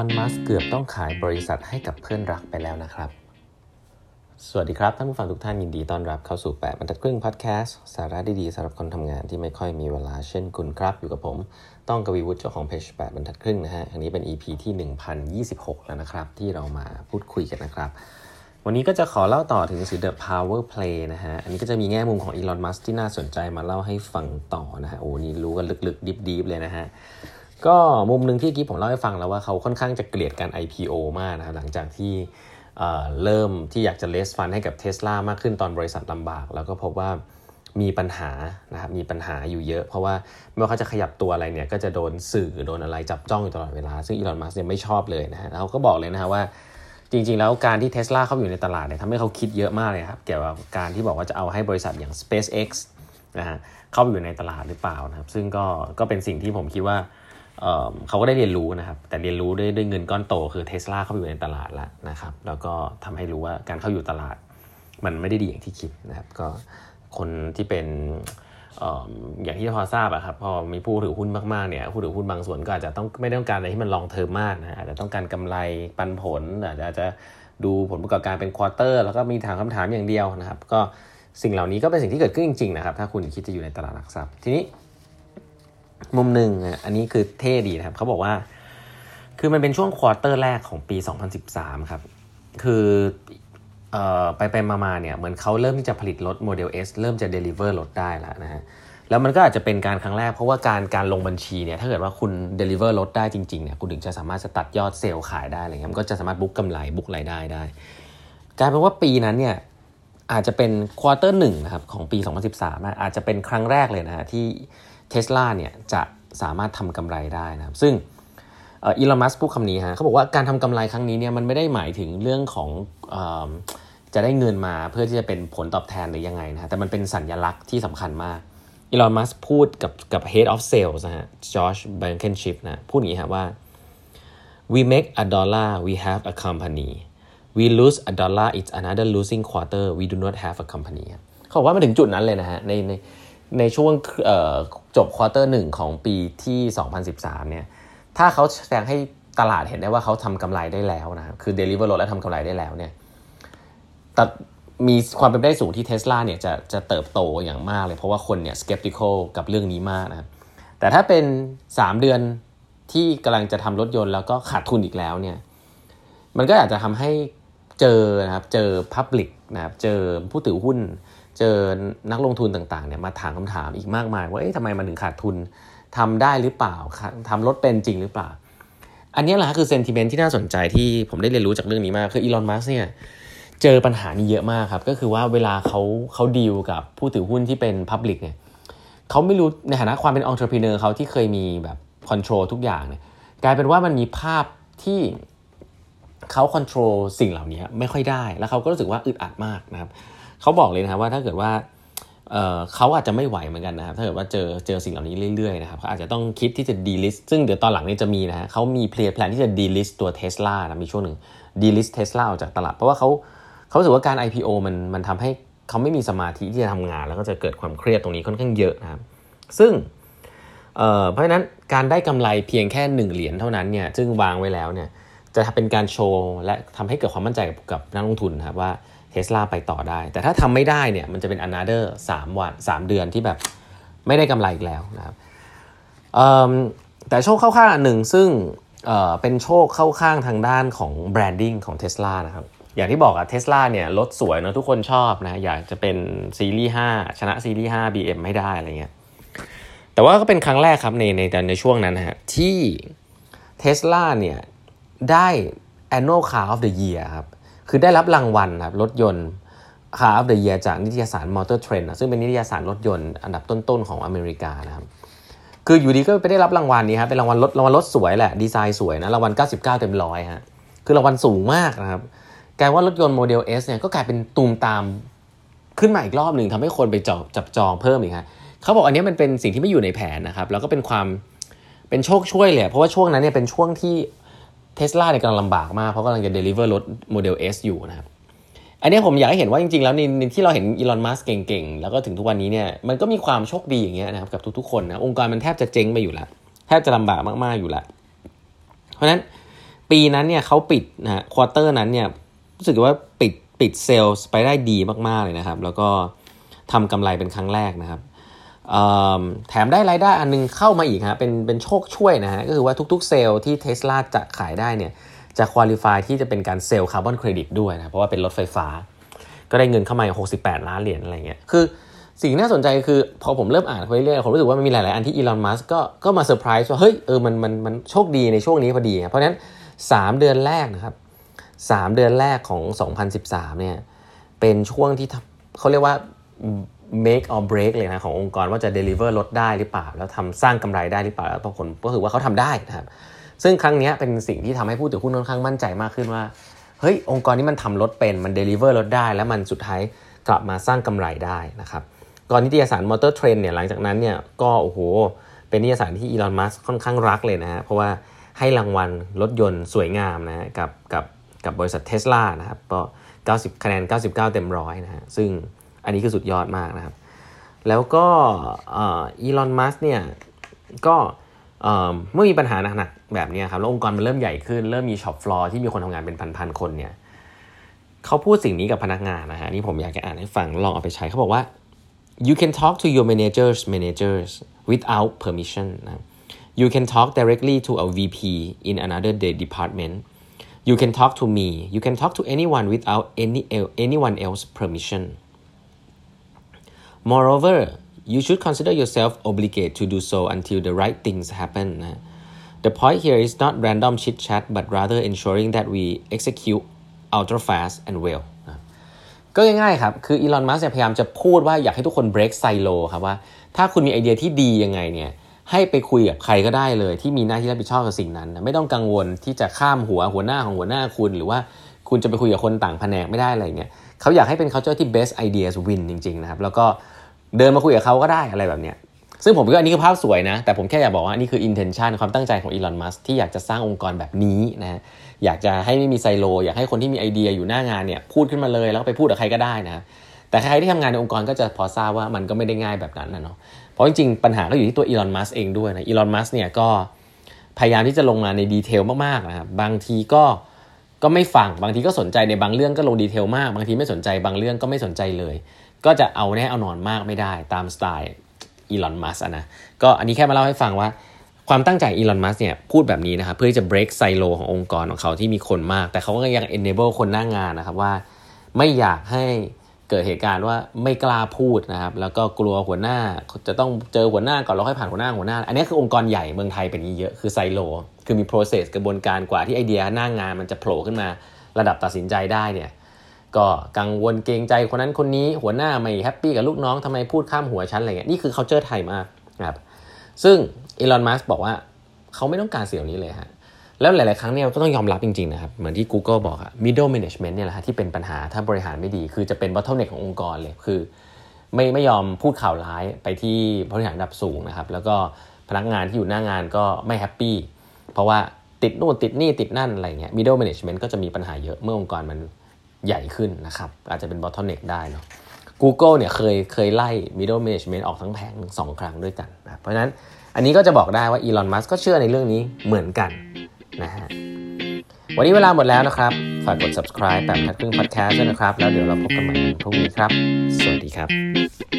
ลอนมัสเกือบต้องขายบริษัทให้กับเพื่อนรักไปแล้วนะครับ สวัสดีครับ ท่านผู้ฟังทุกท่านยินดีต้อนรับเข้าสู่ 8บรรทัดครึ่งพอดแคสต์สาระดีๆสำหรับคนทำงานที่ไม่ค่อยมีเวลาเช่นคุณครับ อยู่กับผม ต้องกวีวุฒิเจ้าของเพจ8บรรทัดครึ่งนะฮะอันนี้เป็น EP ที่ 1026 แล้วนะครับ ที่เรามาพูดคุยกันนะครับ วันนี้ก็จะขอเล่าต่อถึงสือ The Power Play นะฮะ อันนี้ก็จะมีแง่มุมของอีลอนมัสที่น่าสนใจมาเล่าให้ฟังต่อนะฮะโอ้นี่รู้กันลึกๆดิบๆเลยนะฮะ ก็มุมหนึ่งที่กี้ผมเล่าให้ฟังแล้วว่าเขาค่อนข้างจะเกลียดการ IPO มากนะครับหลังจากที่เริ่มที่อยากจะเลสฟันให้กับเท s l a มากขึ้นตอนบริษัทลำบาก แล้วก็พบว่ามีปัญหานะครับมีปัญหาอยู่เยอะ เพราะว่าเมื่อเขาจะขยับตัวอะไรเนี่ยก็จะโดนสื่อโดนอะไรจับจ้องอยู่ตลอดเวลา ซึ่งอีลอนมัสก์เนี่ยไม่ชอบเลยนะฮะเขาก็บอกเลยนะฮะว่าจริงๆ แล้วการที่เท s l a เข้าอยู่ในตลาดเนี่ยทำให้เขาคิดเยอะมากเลยครับเกี่ยวกับการที่บอกว่าจะเอาให้บริษัทอย่าง SpaceX นะฮะเข้าอยู่ในตลาดหรือเปล่านะครับซึ่งก็ก็เป็นสิ่งที่ผมคิดว่า เขาก็ได้เรียนรู้นะครับ แต่เรียนรู้ด้วยด้วยเงินก้อนโต คือเทสลาเข้าไปอยู่ในตลาดแล้วนะครับ แล้วก็ทำให้รู้ว่าการเข้าอยู่ตลาด มันไม่ได้ดีอย่างที่คิดนะครับ ก็คนที่เป็นอย่างที่พอทราบอะครับพอมีผู้ถือหุ้นมากๆเนี่ยผู้ถือหุ้นบางส่วนก็อาจจะต้องไม่ต้องการอะไรที่มัน long term มากนะอาจจะต้องการกำไรปันผลอาจจะดูผลประกอบการเป็น quarter แล้วก็มีถามคำถามอย่างเดียวนะครับ ก็สิ่งเหล่านี้ก็เป็นสิ่งที่เกิดขึ้นจริงๆนะครับ ถ้าคุณคิดจะอยู่ในตลาดหลักทรัพย์ทีนี้ มุมหนึ่งอะอันนี้คือเท่ดีนะครับเขาบอกว่า คือมันเป็นช่วง quarter แรกของปี 2013 ครับ คืออไปไปมาๆเนี่ยเหมือนเขาเริ่มที่จะผลิตรถโมเดล S เริ่มจะ deliver รถได้แล้วนะฮะแล้วมันก็อาจจะเป็นการครั้งแรกเพราะว่าการการลงบัญชีเนี่ยถ้าเกิดว่าคุณ deliver รถได้จริงๆเนี่ยคุณถึงจะสามารถจะตัดยอดเซลล์ขายได้อะไรเงี้ยมันก็จะสามารถ book กำไร book รายได้ได้ กลายเป็นว่าปีนั้นเนี่ยอาจจะเป็น quarter หนึ่งนะครับของปี 2013อาจจะเป็นครั้งแรกเลยนะฮะที่ เทสลาเนี่ยจะสามารถทำกำไรได้นะครับ ซึ่งอีลอนมัสพูดคำนี้ฮะเขาบอกว่าการทำกำไรครั้งนี้เนี่ยมันไม่ได้หมายถึงเรื่องของอจะได้เงินมาเพื่อที่จะเป็นผลตอบแทนหรือยังไงนะ แต่มันเป็นสัญลักษณ์ที่สำคัญมากอีลอนมัสพูดกับกับ head of sales นะฮะ George Blankenship นะพูดอย่างนี้ฮะว่า we make a dollar we have a company we lose a dollar it's another losing quarter we do not have a company เขาบอกว่ามาถึงจุดนั้นเลยนะฮะในใน ในช่วงจบควอเตอร์หนึ่งของปีที่ 2013 เนี่ย ถ้าเขาแสดงให้ตลาดเห็นได้ว่าเขาทำกำไรได้แล้วนะคือ deliver รถและทำกำไรได้แล้วเนี่ย แต่มีความเป็นไปได้สูงที่เทสลาเนี่ยจะจะเติบโตอย่างมากเลย เพราะว่าคนเนี่ย skeptical กับเรื่องนี้มากนะแต่ถ้าเป็น 3 เดือนที่กำลังจะทำรถยนต์แล้วก็ขาดทุนอีกแล้วเนี่ย มันก็อาจจะทำให้เจอนะครับ เจอ Public นะครับ เจอผู้ถือหุ้น เจอนักลงทุนต่างๆเนี่ยมาถามคำถามอีกมากมาย ว่าเอ๊ะทำไมมันถึงขาดทุนทำได้หรือเปล่าทำรถเป็นจริงหรือเปล่า อันนี้แหละคือเซนติเมนต์ที่น่าสนใจที่ผมได้เรียนรู้จากเรื่องนี้มาก คืออีลอนมัสเนี่ยเจอปัญหานี้เยอะมากครับ ก็คือว่าเวลาเขาเขาดีลกับผู้ถือหุ้นที่เป็น public เนี่ยเขาไม่รู้ในฐานะความเป็นองค์ประกอบเขาที่เคยมีแบบ control ทุกอย่างเนี่ยกลายเป็นว่ามันมีภาพที่เขา control สิ่งเหล่านี้ไม่ค่อยได้ แล้วเขาก็รู้สึกว่าอึดอัดมากนะครับ เขาบอกเลยนะครับว่าถ้าเกิดว่าเเขาอาจจะไม่ไหวเหมือนกันนะครับ ถ้าเกิดว่าเจอเจอสิ่งเหล่านี้เรื่อยๆนะครับเขาอาจจะต้องคิดที่จะ delist ซึ่งเดี๋ยวตอนหลังนี้จะมีนะฮะเขามี play plan ที่จะ delist ตัวเทสลานะมีช่วงหนึ่งdelist เทสลาออกจากตลาด เพราะว่าเขาเขาสึกว่าการ IPO มันมันทำให้เขาไม่มีสมาธิที่จะทำงาน แล้วก็จะเกิดความเครียดตรงนี้ค่อนข้างเยอะนะครับ ซึ่งเเพราะฉะนั้นการได้กำไรเพียงแค่ 1 เหรียญเท่านั้นเนี่ยซึ่งวางไว้แล้วเนี่ยจะเป็นการโชว์และทำให้เกิดความมั่นใจกับกับนักลงทุนนะครับว่า เทสลาไปต่อได้ แต่ถ้าทำไม่ได้เนี่ยมันจะเป็น another 3 วัน 3 เดือนที่แบบไม่ได้กำไรอีกแล้วนะครับแต่โชคเข้าข้างหนึ่งซึ่งเเป็นโชคเข้าข้างทางด้านของแบรนดิ้งของเทสลานะครับอย่างที่บอกอะเทสลาเนี่ยรถสวยนะทุกคนชอบนะอยากจะเป็นซีรีส์5ชนะซีรีส์5 BM ไม่ได้อะไรเงี้ยแต่ว่าก็เป็นครั้งแรกครับในในในช่วงนั้นนะฮะที่เทสลาเนี่ยได้ annual car of the year ครับ คือได้รับรางวัลครับรถยนต์ Car of the Year จากนิตยสาร Motor Trend ซึ่งเป็นนิตยสารรถยนต์อันดับต้นๆของอเมริกานะครับคืออยู่ดีก็ไปได้รับรางวัลนี้ครับเป็นรางวัลรถรางวัลรถสวยแหละดีไซน์สวยนะรางวัล 99 เต็มร้อยฮะคือรางวัลสูงมากนะครับกลายว่ารถยนต์โมเดล S เนี่ยก็กลายเป็นตูมตามขึ้นมาอีกรอบหนึ่งทำให้คนไปจองจับจองเพิ่มอีกฮะเขาบอกอันนี้มันเป็นสิ่งที่ไม่อยู่ในแผนนะครับแล้วก็เป็นความเป็นโชคช่วยเลยเพราะว่าช่วงนั้นเนี่ยเป็นช่วงที่ เทสลาเนี่ยกำลังลำบากมากเพราะกำลังจะ deliver รถโมเดล S อยู่นะครับอันนี้ผมอยากให้เห็นว่าจริงๆ แล้วในที่เราเห็นอีลอนมัสเก่งๆ แล้วก็ถึงทุกวันนี้เนี่ยมันก็มีความโชคดีอย่างเงี้ยนะครับกับทุกๆคนนะองค์กรมันแทบจะเจ๊งไปอยู่แล้วแทบจะลำบากมากๆอยู่แล้วเพราะฉะนั้นปีนั้นเนี่ยเขาปิดนะ quarter นั้นเนี่ยรู้สึกว่าปิดปิดเซลล์ไปได้ดีมากๆเลยนะครับ แล้วก็ทำกำไรเป็นครั้งแรกนะครับ แถมได้รายได้อันนึงเข้ามาอีกฮะเป็นเป็นโชคช่วยนะฮะก็คือว่าทุกๆเซลล์ที่เทสลาจะขายได้เนี่ยจะ qualify ที่จะเป็นการ sale carbon credit ด้วยนะเพราะว่าเป็นรถไฟฟ้า ก็ได้เงินเข้ามา 68 ล้านเหรียญอะไรเงี้ยคือสิ่งน่าสนใจคือพอผมเริ่มอ่านไปเรื่อยๆผมรู้สึกว่ามันมีหลายๆ อันที่อีลอนมัสก็ก็มาเซอร์ไพรส์ว่าเฮ้ยเออมันมันมันโชคดีในช่วงนี้พอดี เพราะนั้น 3 เดือนแรกนะครับ 3 เดือนแรกของ 2013เนี่ยเป็นช่วงที่เขาเรียกว่า make or break เลยนะขององค์กรว่าจะ deliver ลดได้หรือเปล่า แล้วทำสร้างกำไรได้หรือเปล่าแล้วผลก็คือว่าเขาทำได้นะครับซึ่งครั้งนี้เป็นสิ่งที่ทำให้ผู้ถือหุ้นค่อนข้างมั่นใจมากขึ้นว่าเฮ้ยองค์กรนี้มันทำลดเป็นมัน deliver ลดได้ แล้วมันสุดท้ายกลับมาสร้างกำไรได้นะครับก่อนนิตยสาร Motor Trend เนี่ยหลังจากนั้นเนี่ยก็โอ้โหเป็นนิตยสารที่อีลอนมัสค่อนข้างรักเลยนะฮะเพราะว่าให้รางวัลรถยนต์สวยงามนะฮะกับกับกับบริษัทเทสลานะครับก็90คะแนน 99 เต็มร้อยนะฮะซึ่ง อันนี้คือสุดยอดมากนะครับ แล้วก็อีลอนมัสเนี่ยก็เมื่อมีปัญหาหนักๆแบบนี้ครับแล้วองค์กรมันเริ่มใหญ่ขึ้น เริ่มมี shop floor ที่มีคนทำงานเป็นพันๆคนเนี่ยเขาพูดสิ่งนี้กับพนักงานนะฮะนี่ผมอยากจะอ่านให้ฟังลองเอาไปใช้เขาบอกว่า you can talk to your managers managers without permission นะ you can talk directly to a VP in another department you can talk to me you can talk to anyone without any anyone else permission moreover you should consider yourself obligated to do so until the right things happen นะ the point here is not random chit chat but rather ensuring that we execute ultra fast and well ก็ง่ายๆครับ คืออีลอน มัสก์พยายามจะพูดว่าอยากให้ทุกคน break silo ครับว่า ถ้าคุณมีไอเดียที่ดียังไงเนี่ยให้ไปคุยกับใครก็ได้เลย ที่มีหน้าที่รับผิดชอบกับสิ่งนั้นไม่ต้องกังวลที่จะข้ามหัวหัวหน้าของหัวหน้าคุณ หรือว่าคุณจะไปคุยกับคนต่างแผนกไม่ได้อะไรเงี้ยเขาอยากให้เป็น culture ที่ best ideas win จริงๆนะครับแล้วก็ เดินมาคุยกับเขาก็ได้อะไรแบบเนี้ยซึ่งผมก็อันนี้คือภาพสวยนะ แต่ผมแค่อยากบอกว่านี่คือ intention ความตั้งใจของอีลอนมัสที่อยากจะสร้างองค์กรแบบนี้นะอยากจะให้ไม่มีไซโล อยากให้คนที่มีไอเดียอยู่หน้างานเนี่ยพูดขึ้นมาเลยแล้วไปพูดกับใครก็ได้นะแต่ใครที่ทำงานในองค์กรก็จะพอทราบว่ามันก็ไม่ได้ง่ายแบบนั้นนะเนาะเพราะจริงๆปัญหาก็อยู่ที่ตัวอีลอนมัสเองด้วยนะอีลอนมัสเนี่ยก็พยายามที่จะลงมาในดีเทลมากๆนะครับบางทีก็ก็ไม่ฟังบางทีก็สนใจในบางเรื่องก็ลงดีเทลมาก บางทีไม่สนใจบางเรื่องก็ไม่สนใจเลย ก็จะเอาแน่เอานอนมากไม่ได้ตามสไตล์อีลอนมัสนะก็อันนี้แค่มาเล่าให้ฟังว่า ความตั้งใจอีลอนมัสเนี่ยพูดแบบนี้นะครับเพื่อจะ break ไซโลขององค์กรของเขาที่มีคนมาก แต่เขาก็ยัง enable คนหน้างงานนะครับว่า ไม่อยากให้เกิดเหตุการณ์ว่าไม่กล้าพูดนะครับ แล้วก็กลัวหัวหน้าจะต้องเจอหัวหน้าก่อนแล้วค่อยผ่านหัวหน้าหัวหน้า อันนี้คือองค์กรใหญ่เมืองไทยเป็นนี้เยอะคือไซโล คือมี process กระบวนการกว่าที่ไอเดียหน้างงานมันจะโผล่ขึ้นมา ระดับตัดสินใจได้เนี่ย ก็กังวลเกรงใจคนนั้นคนนี้หัวหน้าไม่แฮปปี้กับลูกน้องทำไมพูดข้ามหัวฉันอะไรเงี้ยนี่คือ culture ไทยมากนะครับซึ่งอีลอนมัสบอกว่าเขาไม่ต้องการเสี่ยวนี้เลยฮะแล้วหลาย ๆ ครั้งเนี่ยก็ต้องยอมรับจริง ๆ นะครับ เหมือนที่ Google บอกอะ middle management เนี่ยแหละที่เป็นปัญหาถ้าบริหารไม่ดี คือจะเป็น bottleneck ขององค์กรเลยคือไม่ไม่ยอมพูดข่าวร้ายไปที่บริหารระดับสูงนะครับ แล้วก็พนักงานที่อยู่หน้างานก็ไม่ happy เพราะว่าติดนู่นติดนี่ติดนั่นอะไรเงี้ย middle management ก็จะมีปัญหาเยอะเมื่อองค์กรมัน ใหญ่ขึ้นนะครับ อาจจะเป็น bottleneck ได้เนาะ Google เนี่ยเคยเคยไล่ middle management ออกทั้งแผงสองครั้งด้วยกันนะเพราะฉะนั้นอันนี้ก็จะบอกได้ว่าอีลอนมัสก็เชื่อในเรื่องนี้เหมือนกันนะฮะวันนี้เวลาหมดแล้วนะครับ ฝากกด subscribe แบบพัดครึ่ง podcast ด้วยนะครับ แล้วเดี๋ยวเราพบกันใหม่พรุ่งนี้ครับ สวัสดีครับ